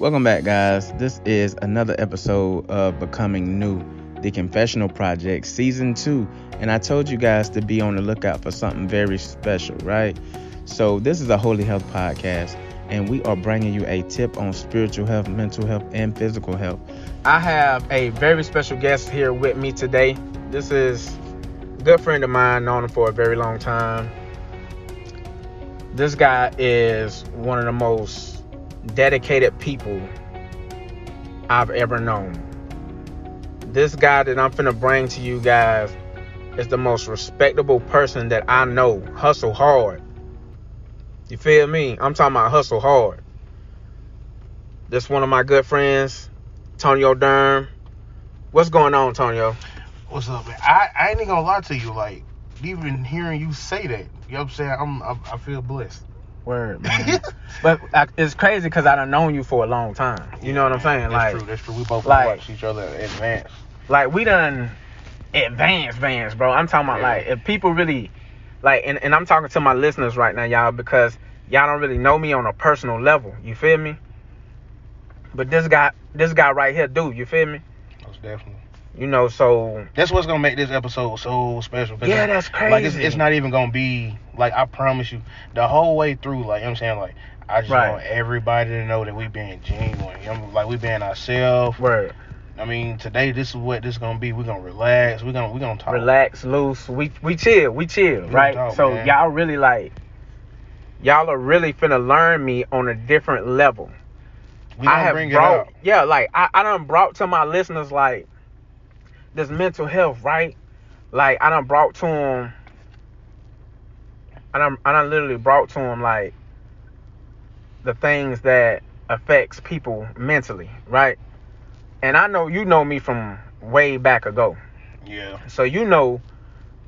Welcome back, guys. This is another episode of Becoming New, the Confessional Project, Season 2. And I told you guys to be on the lookout for something very special, right? So, this is a Holy Health podcast, and we are bringing you a tip on spiritual health, mental health, and physical health. I have a very special guest here with me today. This is a good friend of mine, known him for a very long time. This guy is one of the most dedicated people I've ever known. This guy that I'm finna bring to you guys is the most respectable person that I know. Hustle hard. You feel me? I'm talking about hustle hard. This one of my good friends, Tonyo Durham. What's going on, Tonyo? What's up, man? I, I ain't even gonna lie to you. Like, even hearing you say that, you know what I'm saying? I'm, I, I feel blessed. Word, man. but uh, it's crazy because I done known you for a long time. You know what I'm saying? That's like, true. That's true. We both like- watch each other advance. like we done advanced advanced bro i'm talking about Yeah. like if people really like and, and i'm talking to my listeners right now y'all because y'all don't really know me on a personal level you feel me but this guy this guy right here dude, you feel me Most definitely. You know so That's what's gonna make this episode so special. Yeah, that's Like, it's, it's not even gonna be like I promise you the whole way through. Like, you know what I'm saying? Like, I just Right. want everybody to know that we being genuine. You know, like we being ourselves. word I mean, today this is what this is gonna be. We're gonna relax. We're gonna we're gonna talk. relax loose we we chill we chill We right talk, so man. y'all really like y'all are really finna learn me on a different level We gonna I have bring brought, yeah, like I, I done brought to my listeners like this mental health, right? Like I done brought to them, I done, I done literally brought to him like the things that affects people mentally, right? And I know you know me from way back ago, Yeah. so you know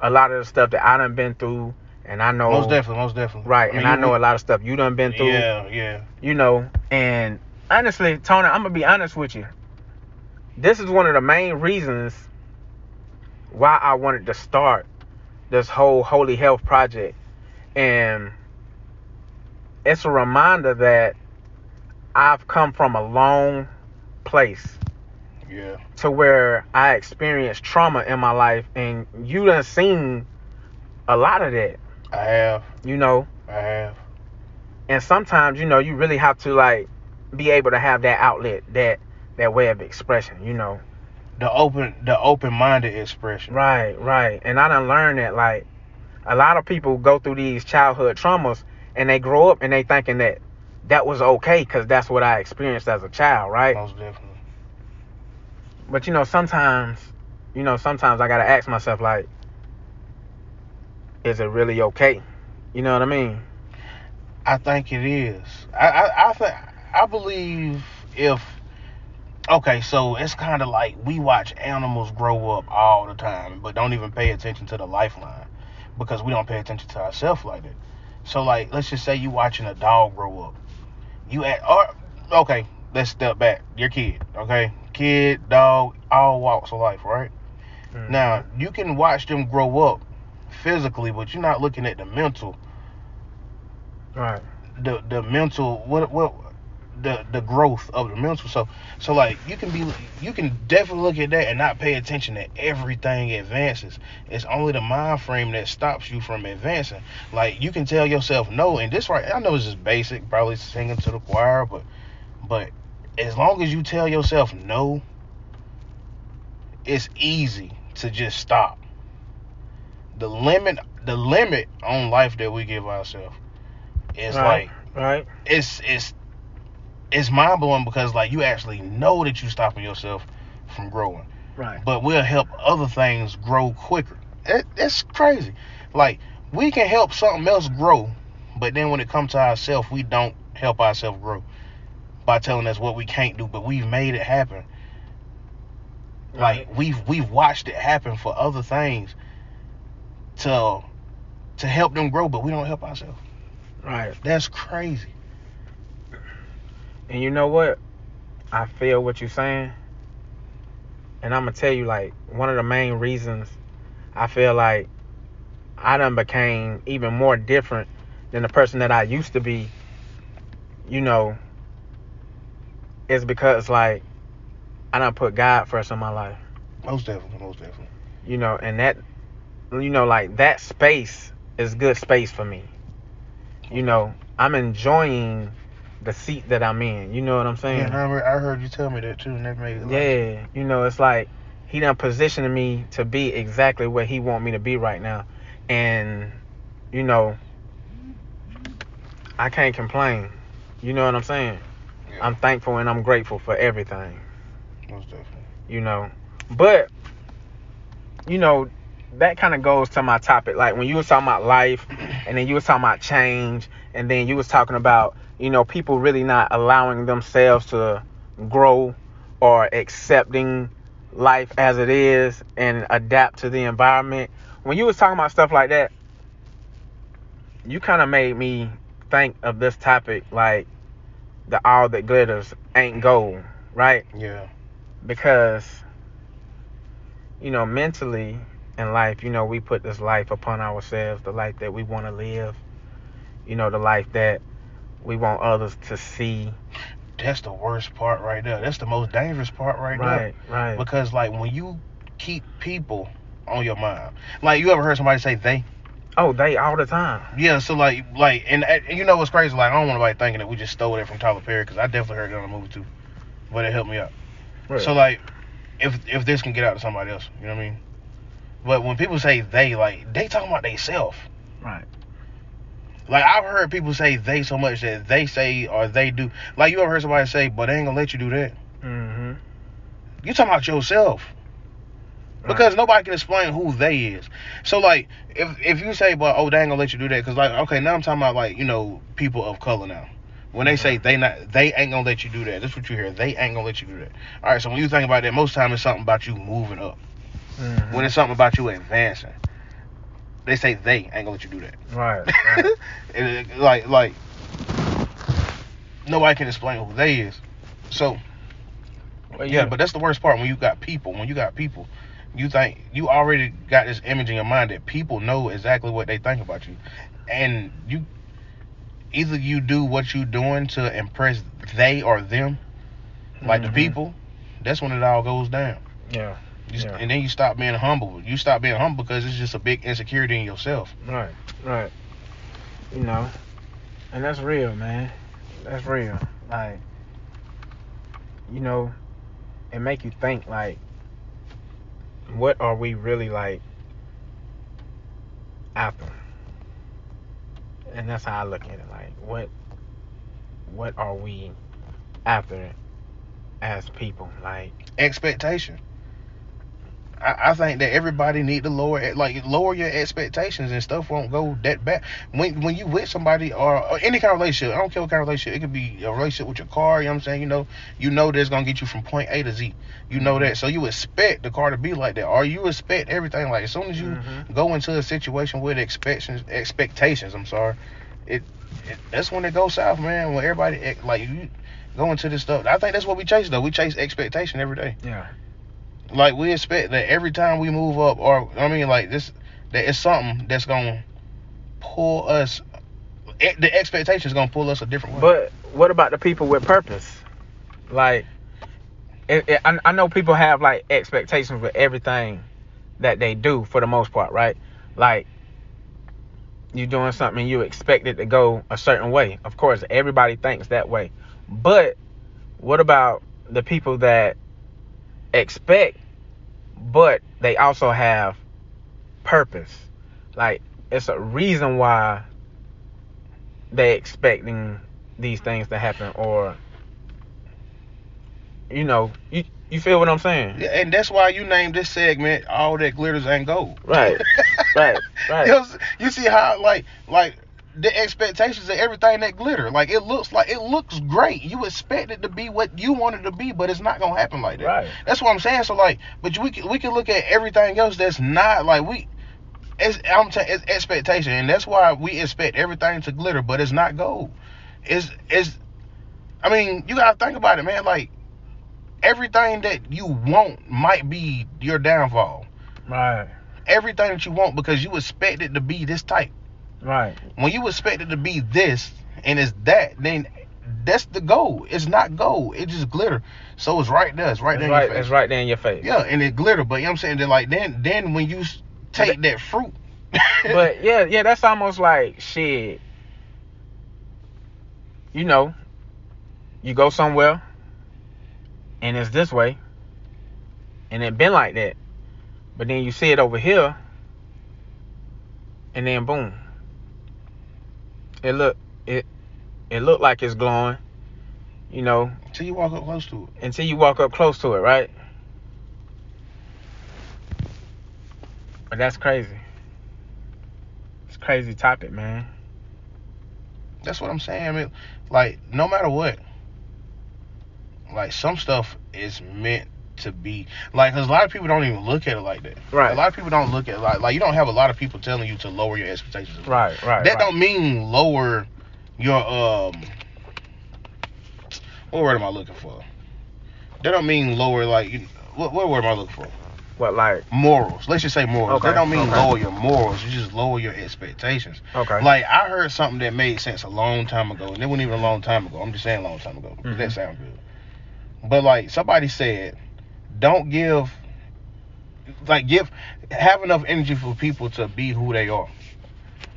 a lot of the stuff that I done been through, and I know Most definitely. Most definitely. right, mean, and I know a lot of stuff you done been through Yeah. Yeah. you know, and honestly, Tony, I'm gonna be honest with you. This is one of the main reasons why I wanted to start this whole Holy Health project. And it's a reminder that I've come from a long place Yeah. to where I experienced trauma in my life and you done seen a lot of that, I have. you know. I have. and sometimes you know you really have to like be able to have that outlet that that way of expression you know The open the open minded expression. right right and i done learned that like a lot of people go through these childhood traumas and they grow up and they thinking that that was okay because that's what i experienced as a child right Most definitely. but you know sometimes you know sometimes i gotta ask myself like is it really okay you know what i mean I think it is. I I I, think, I believe if okay, so it's kind of like we watch animals grow up all the time, but don't even pay attention to the lifeline because we don't pay attention to ourselves like that. So like, let's just say you watching a dog grow up. You at or okay, let's step back. Your kid, okay, kid, dog, all walks of life, right? Mhm. Now you can watch them grow up physically, but you're not looking at the mental right the the mental what what the the growth of the mental so so like you can be you can definitely look at that and not pay attention that everything advances. It's only the mind frame that stops you from advancing. Like you can tell yourself no and this right i know it's just basic probably singing to the choir but but as long as you tell yourself no it's easy to just stop. The limit the limit on life that we give ourselves is right like right. it's it's it's mind blowing because like you actually know that you're stopping yourself from growing, right but we'll help other things grow quicker. It, it's crazy. Like we can help something else grow, but then when it comes to ourselves, we don't help ourselves grow by telling us what we can't do. But we've made it happen. right Like we've we've watched it happen for other things to to help them grow, but we don't help ourselves. right That's crazy. And you know what? I feel what you're saying. And I'm gonna tell you like one of the main reasons I feel like I done became even more different than the person that I used to be, you know, is because like I don't put God first in my life. Most definitely, most definitely. You know, and that you know, like that space is good space for me. You know, I'm enjoying the seat that I'm in. You know what I'm saying? Yeah, I heard, I heard you tell me that too, and that made it. Like, Yeah, you know, it's like he done positioned me to be exactly where he want me to be right now, and you know, I can't complain. You know what I'm saying? Yeah. I'm thankful and I'm grateful for everything. most definitely. You know, but you know, that kind of goes to my topic. Like when you was talking about life, and then you was talking about change, and then you was talking about you know people really not allowing themselves to grow or accepting life as it is and adapt to the environment. When you was talking about stuff like that, you kind of made me think of this topic like the all that glitters ain't gold, right? Yeah. because you know mentally in life you know we put this life upon ourselves the life that we want to live you know the life that we want others to see That's the worst part right there. That's the most dangerous part right, there. right right Because like when you keep people on your mind, like you ever heard somebody say they? oh they all the time Yeah. So like like and, and you know what's crazy? Like I don't want nobody thinking that we just stole it from Tyler Perry because I definitely heard it on the movie too, but it helped me out. Right. So like if if this can get out to somebody else, you know what I mean? But when people say they, like they talking about they self. right Like I've heard people say they so much that they say or they do. Like you ever heard somebody say, but they ain't gonna let you do that. mm-hmm You talking about yourself. Because nobody can explain who they is. So like if if you say, but oh they ain't gonna let you do that, because like okay now I'm talking about like you know people of color now. When they say they not they ain't gonna let you do that, that's what you hear. They ain't gonna let you do that. All right, so when you think about that, most time it's something about you moving up. Mhm. When it's something about you advancing, they say they ain't gonna let you do that. right, right. It- like like nobody can explain who they is. So Well, yeah, you- but that's the worst part when you got people. When you got people, you think you already got this image in your mind that people know exactly what they think about you, and you either you do what you doing to impress they or them, like Mhm. the people. That's when it all goes down. yeah You Yeah. And then you stop being humble. You stop being humble because it's just a big insecurity in yourself. Right, right. You know, and that's real, man. That's real. Like, you know, it make you think like, what are we really like after? And that's how I look at it. Like, what, what are we after as people? Like, Expectation. I, I think that everybody need to lower like lower your expectations and stuff won't go that bad. When when you with somebody or, or any kind of relationship, I don't care what kind of relationship, it could be a relationship with your car, you know what I'm saying? You know, you know that's gonna get you from point A to Z. You know that. So you expect the car to be like that. Or you expect everything like as soon as you Mhm. go into a situation with expectations expectations, I'm sorry, it, it that's when it goes south, man. When everybody like you go into this stuff. I think that's what we chase though. We chase expectation every day yeah, like we expect that every time we move up or i mean like this that it's something that's gonna pull us the expectation is gonna pull us a different way But what about the people with purpose? Like, it, it, I, I know people have like expectations with everything that they do for the most part, right? Like, you're doing something, you expect it to go a certain way. Of course, everybody thinks that way. But what about the people that expect, but they also have purpose? Like, it's a reason why they expecting these things to happen or you know you you feel what i'm saying Yeah, and that's why you named this segment all that glitters ain't gold Right, right, right. you, know, you see how like like the expectations of everything that glitter like it looks like it looks great you expect it to be what you want it to be but it's not gonna happen like that right That's what I'm saying. So like, but we can we can look at everything else that's not like we. It's I'm saying it's expectation, and that's why we expect everything to glitter, but it's not gold. It's it's. I mean, you gotta think about it, man. Like everything that you want might be your downfall. right Everything that you want because you expect it to be this type. Right When you expect it to be this and it's that, then that's the gold. It's not gold. It just glitter. So it's right there. It's right It's there. in right, your face. it's right there in your face. Yeah, and it glitter. But you know what I'm saying? That like then then when you take that fruit. But yeah, yeah, that's almost like shit. You know, you go somewhere and it's this way, and it been like that. But then you see it over here, and then boom, it look it it look like it's glowing. You know, Till you walk up close to it. until you walk up close to it, right? But that's crazy. It's a crazy topic, man. That's what I'm saying. I mean, like no matter what, like some stuff is meant to be like. Cause a lot of people don't even look at it like that. Right. A lot of people don't look at it like like you don't have a lot of people telling you to lower your expectations. Right, right. That right. don't mean lower your um. What word am I looking for? That don't mean lower like you- what what word am I looking for? What like Morals. Let's just say morals. Okay, That don't mean okay. lower your morals. You just lower your expectations. okay. Like I heard something that made sense a long time ago, and it wasn't even a long time ago. I'm just saying a long time ago. 'cause That sounds good. But like somebody said, don't give, like give, have enough energy for people to be who they are.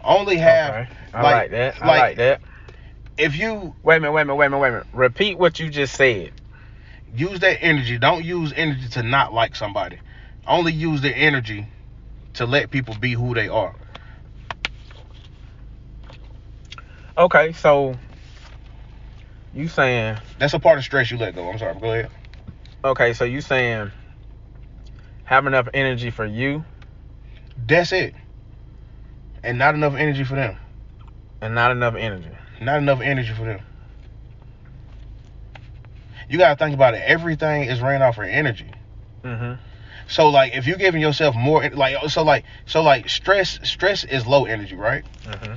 Only have okay. I like- like, that. I like- like that. if you Wait a minute, wait a minute, wait a minute, wait a minute. Repeat what you just said. use that energy. Don't use energy to not like somebody. Only use the energy to let people be who they are. Okay, so you saying That's a part of stress you let go. I'm sorry. Go ahead. Okay, so you saying have enough energy for you That's it. And not enough energy for them. and not enough energy. Not enough energy for them. You gotta think about it. Everything is ran off of energy. Mm-hmm. So like, if you're giving yourself more, like, so like, so like, stress, stress is low energy, right? Mm-hmm.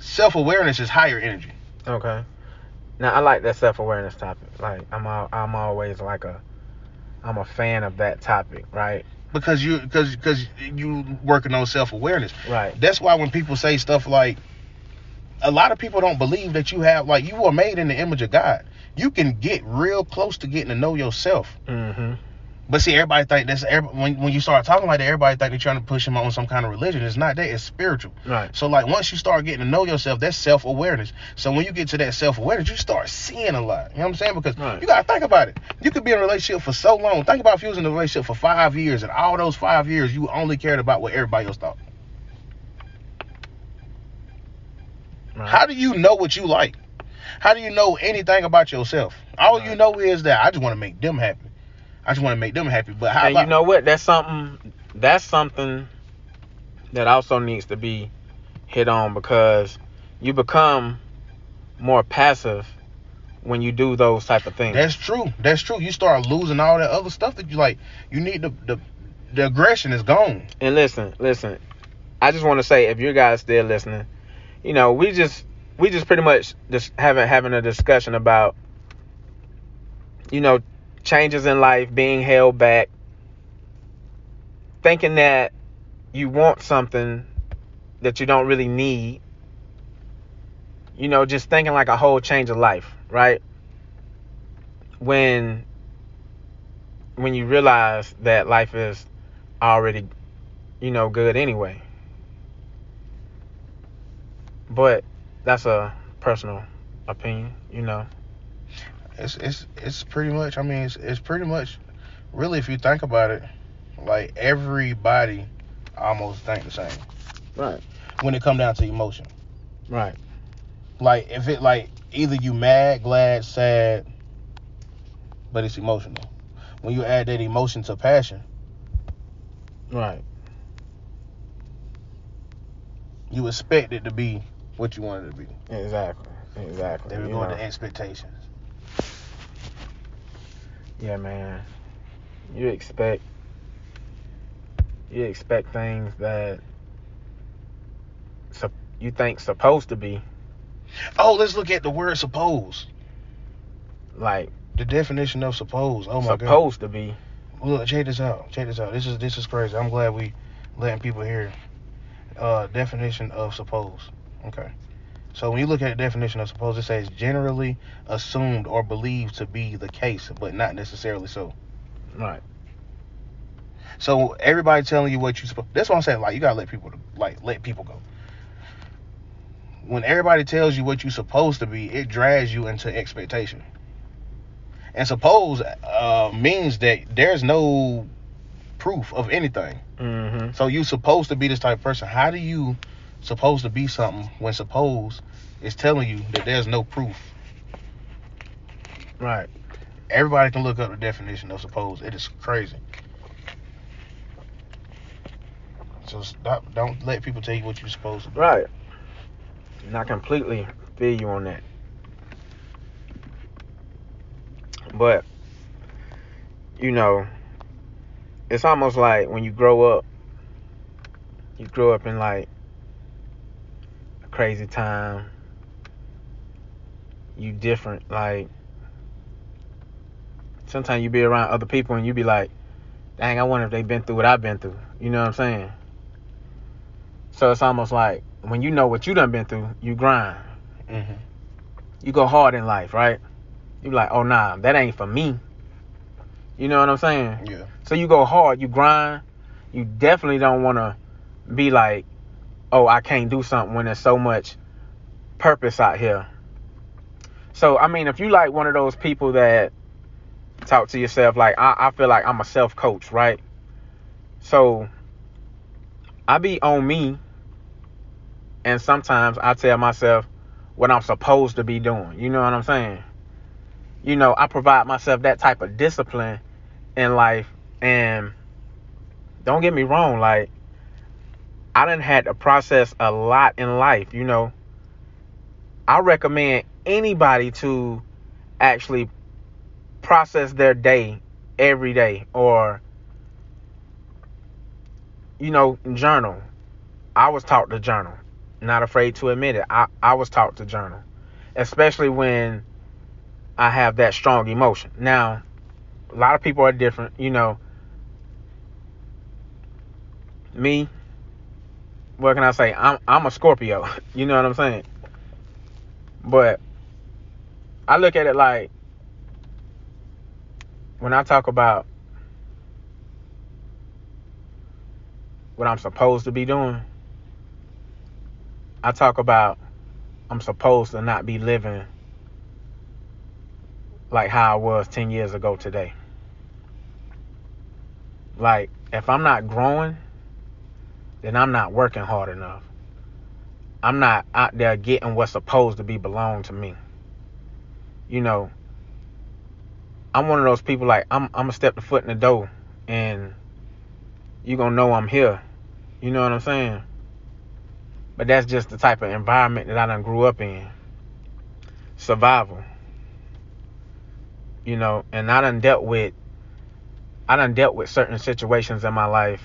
Self awareness is higher energy. Okay. Now I like that self awareness topic. Like I'm all, I'm always like a I'm a fan of that topic, right? Because you, because, because you working on self awareness. Right. That's why when people say stuff like, a lot of people don't believe that you have, like, you were made in the image of God. You can get real close to getting to know yourself. Mm-hmm. But see, everybody think that's when when you start talking like that, everybody think they're trying to push him on some kind of religion. It's not that. It's spiritual. Right. So like once you start getting to know yourself, that's self awareness. So when you get to that self awareness, you start seeing a lot. You know what I'm saying? Because Right. you gotta think about it. You could be in a relationship for so long. Think about if you was in a relationship for five years, and all those five years you only cared about what everybody else thought. Right. How do you know what you like? How do you know anything about yourself? All you know is that I just want to make them happy. I just want to make them happy. But how and about you know what? That's something. That's something that also needs to be hit on because you become more passive when you do those type of things. That's true. That's true. You start losing all that other stuff that you like. You need the the, the aggression is gone. And listen, listen. I just want to say, if you guys still listening, you know, we just we just pretty much just having having a discussion about, you know, changes in life, being held back, thinking that you want something that you don't really need. You know, just thinking like a whole change of life, right? When when you realize that life is already, you know, good anyway. But that's a personal opinion, you know. It's it's it's pretty much. I mean, it's it's pretty much. Really, if you think about it, like everybody almost think the same Right. when it come down to emotion. Right. Like if it like either you mad, glad, sad, but it's emotional. When you add that emotion to passion, Right. you expect it to be what you want it to be. Exactly. Exactly. They were going know. to expectations. Yeah, man. You expect you expect things that sup- you think supposed to be Oh, let's look at the word suppose. like The definition of suppose. Oh my god. supposed to be. Look, check this out. Check this out. This is this is crazy. I'm glad we letting people hear. Uh, definition of suppose. Okay. So when you look at the definition of supposed, it says generally assumed or believed to be the case, but not necessarily so. Right. So everybody telling you what you supposed. That's what I'm saying. Like you gotta let people like let people go. When everybody tells you what you're supposed to be, it drags you into expectation. And suppose uh, means that there's no proof of anything. Mm-hmm. So you're supposed to be this type of person. How do you supposed to be something when suppose is telling you that there's no proof? Right. Everybody can look up the definition of suppose. It is crazy. So stop. Don't let people tell you what you're supposed to do. Right. And I completely feel you on that. But, you know, it's almost like when you grow up, you grow up in like crazy time. You different. Like, sometimes you be around other people and you be like, dang, I wonder if they've been through what I've been through. You know what I'm saying? So it's almost like when you know what you done been through, you grind. Mm-hmm. You go hard in life, right? You be like, oh nah, that ain't for me. You know what I'm saying? Yeah. So you go hard, you grind. You definitely don't want to be like, oh, I can't do something when there's so much purpose out here. So I mean, if you like one of those people that talk to yourself like, I, I feel like I'm a self coach, right? So I be on me, and sometimes I tell myself what I'm supposed to be doing. You know what I'm saying? You know, I provide myself that type of discipline in life, and don't get me wrong, like I done had to process a lot in life. You know, I recommend anybody to actually process their day every day or you know journal. I was taught to journal. Not afraid to admit it. I, I was taught to journal especially when i have that strong emotion. Now a lot of people are different you know. Me what can i say i'm, I'm a scorpio you know what i'm saying but i look at it like when I talk about what I'm supposed to be doing, I talk about I'm supposed to not be living like how I was 10 years ago today. Like, if I'm not growing, then I'm not working hard enough. I'm not out there getting what's supposed to be belong to me. You know, I'm one of those people like I'm I'm gonna step the foot in the door and you gonna know I'm here. You know what I'm saying? But that's just the type of environment that I done grew up in. Survival. You know, and I done dealt with I done dealt with certain situations in my life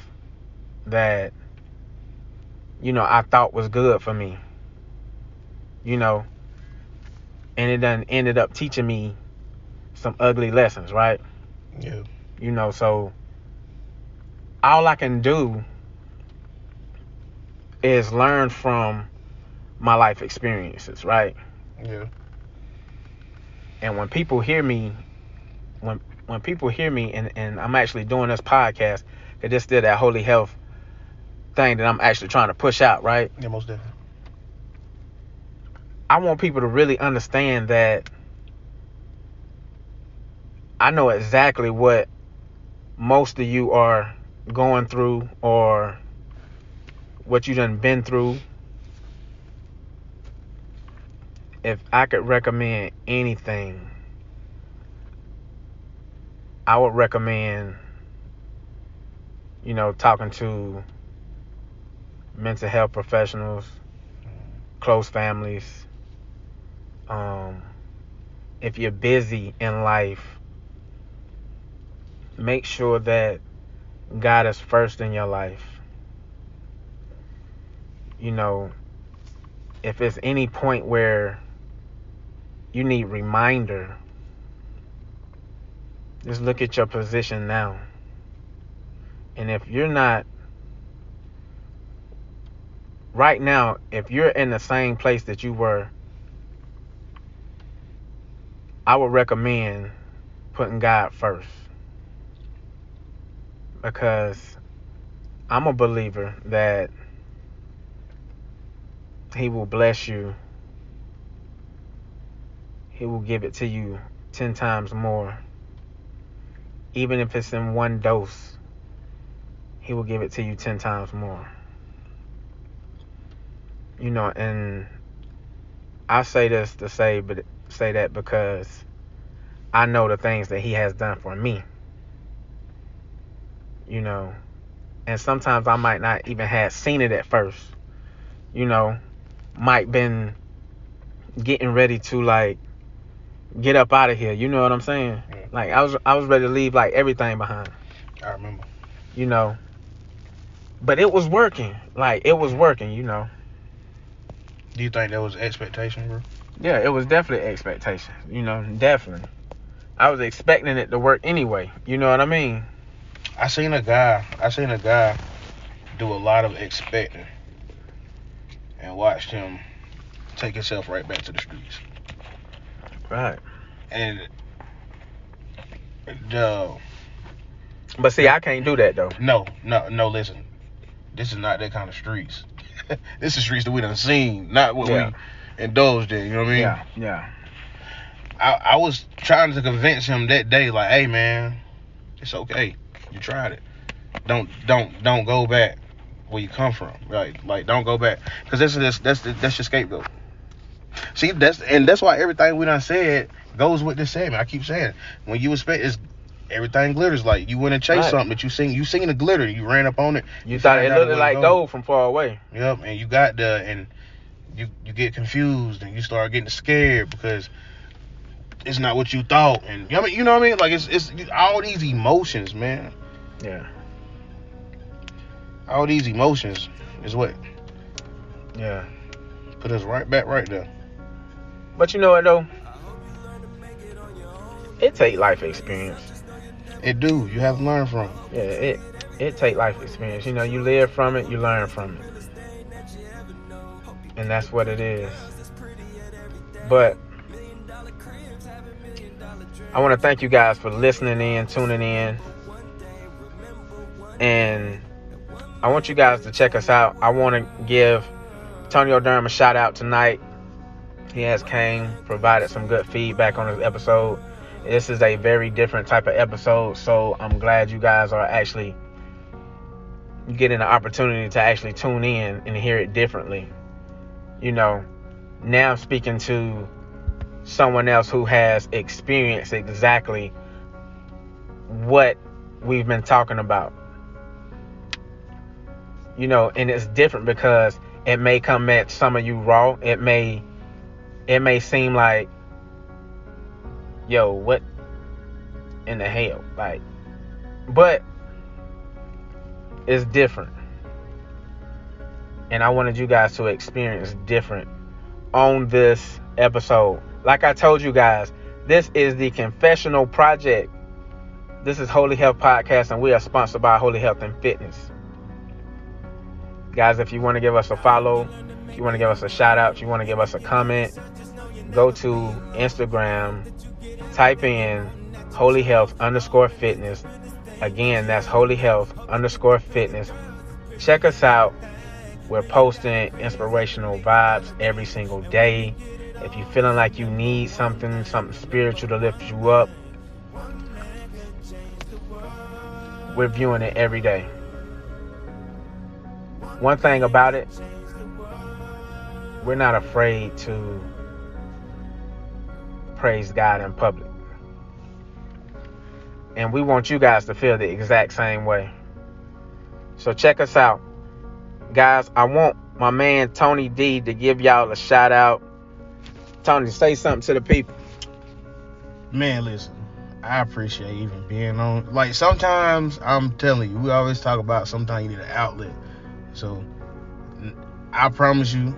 that you know I thought was good for me. You know. And it done ended up teaching me some ugly lessons, right? Yeah. You know, so all I can do is learn from my life experiences, right? Yeah. And when people hear me, when when people hear me, and, and I'm actually doing this podcast, that just did that holy health thing that I'm actually trying to push out, right? Yeah, most definitely. I want people to really understand that I know exactly what most of you are going through or what you done been through. If I could recommend anything, I would recommend, you know, talking to mental health professionals, close families. Um, if you're busy in life, make sure that God is first in your life. You know, if it's any point where you need reminder, just look at your position now. And if you're not right now, if you're in the same place that you were, I would recommend putting God first. Because I'm a believer that He will bless you, He will give it to you 10 times more. Even if it's in one dose, He will give it to you 10 times more. You know, and I say this to say, but say that because I know the things that He has done for me. You know, and sometimes I might not even have seen it at first. You know, might been getting ready to like get up out of here. You know what I'm saying? Yeah. Like I was I was ready to leave like everything behind. I remember. You know. But it was working. Like it was mm. working, you know. Do you think that was expectation, bro? Yeah, it was definitely expectation. You know, definitely. I was expecting it to work anyway. You know what I mean? I seen a guy. I seen a guy do a lot of expecting, and watched him take himself right back to the streets. Right. And the But see, I can't do that though. no, no, no. Listen, this is not that kind of streets. this is streets that we done seen, not what Yeah. we indulged in. You know what I mean? Yeah, yeah. I, I was trying to convince him that day, like, hey man, it's okay. You tried it. Don't don't don't go back where you come from. Right? Like don't go back. Cause this is that's that's that's your scapegoat. See that's and that's why everything we done said goes with this segment. I keep saying when you expect is everything glitters like you went and chased Right. something that you seen you seen the glitter you ran up on it You thought it looked like gold from far away. Yep, and you got there and you you get confused and you start getting scared because it's not what you thought and you know what I mean, you know what I mean? Like it's it's all these emotions, man. Yeah, All these emotions is what yeah. put us right back right there. But you know what though? It take life experience. It do. You have to learn from. it. Yeah, it it take life experience. You know, you live from it, you learn from it. And that's what it is. But I want to thank you guys for listening in, tuning in. And I want you guys to check us out. I want to give Tonio Durham a shout out tonight. He has came, provided some good feedback on his episode. This is a very different type of episode, so I'm glad you guys are actually getting the opportunity to actually tune in and hear it differently. You know, now I'm speaking to someone else who has experienced exactly what we've been talking about. You know, and it's different because it may come at some of you raw. It may it may seem like yo, what in the hell? Like but it's different. And I wanted you guys to experience different on this episode. Like I told you guys, this is the Confessional Project. This is Holy Health Podcast, and we are sponsored by Holy Health and Fitness. Guys, if you want to give us a follow, if you want to give us a shout out, if you want to give us a comment, go to Instagram, type in Holy Health underscore fitness. Again, that's Holy Health underscore fitness. Check us out. We're posting inspirational vibes every single day. If you're feeling like you need something, something spiritual to lift you up, we're viewing it every day. One thing about it, we're not afraid to praise God in public. And we want you guys to feel the exact same way. So check us out. Guys, I want my man Tony D to give y'all a shout out. Tony, say something to the people. Man, listen, I appreciate even being on. Like sometimes I'm telling you, we always talk about sometimes you need an outlet. So I promise you,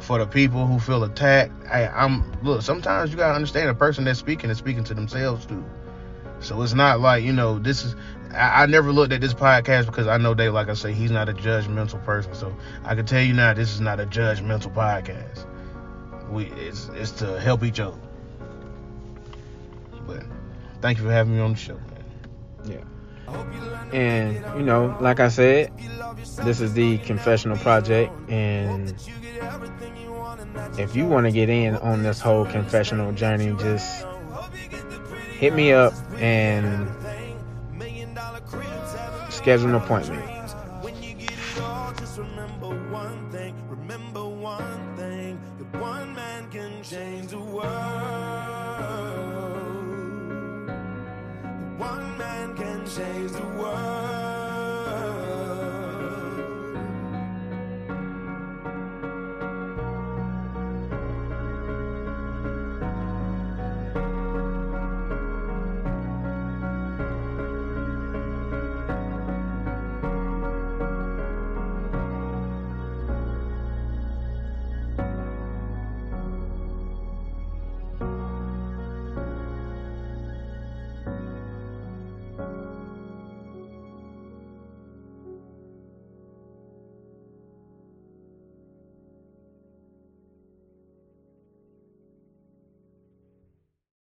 for the people who feel attacked, I, I'm look. Sometimes you gotta understand a person that's speaking is speaking to themselves too. So it's not like you know this is. I, I never looked at this podcast because I know they, Like I say, he's not a judgmental person. So I can tell you now, this is not a judgmental podcast. We it's it's to help each other. But thank you for having me on the show, man. Yeah. And you know, like I said, this is the confessional project, and if you want to get in on this whole confessional journey, just hit me up and schedule an appointment. change the world. One man can change the world.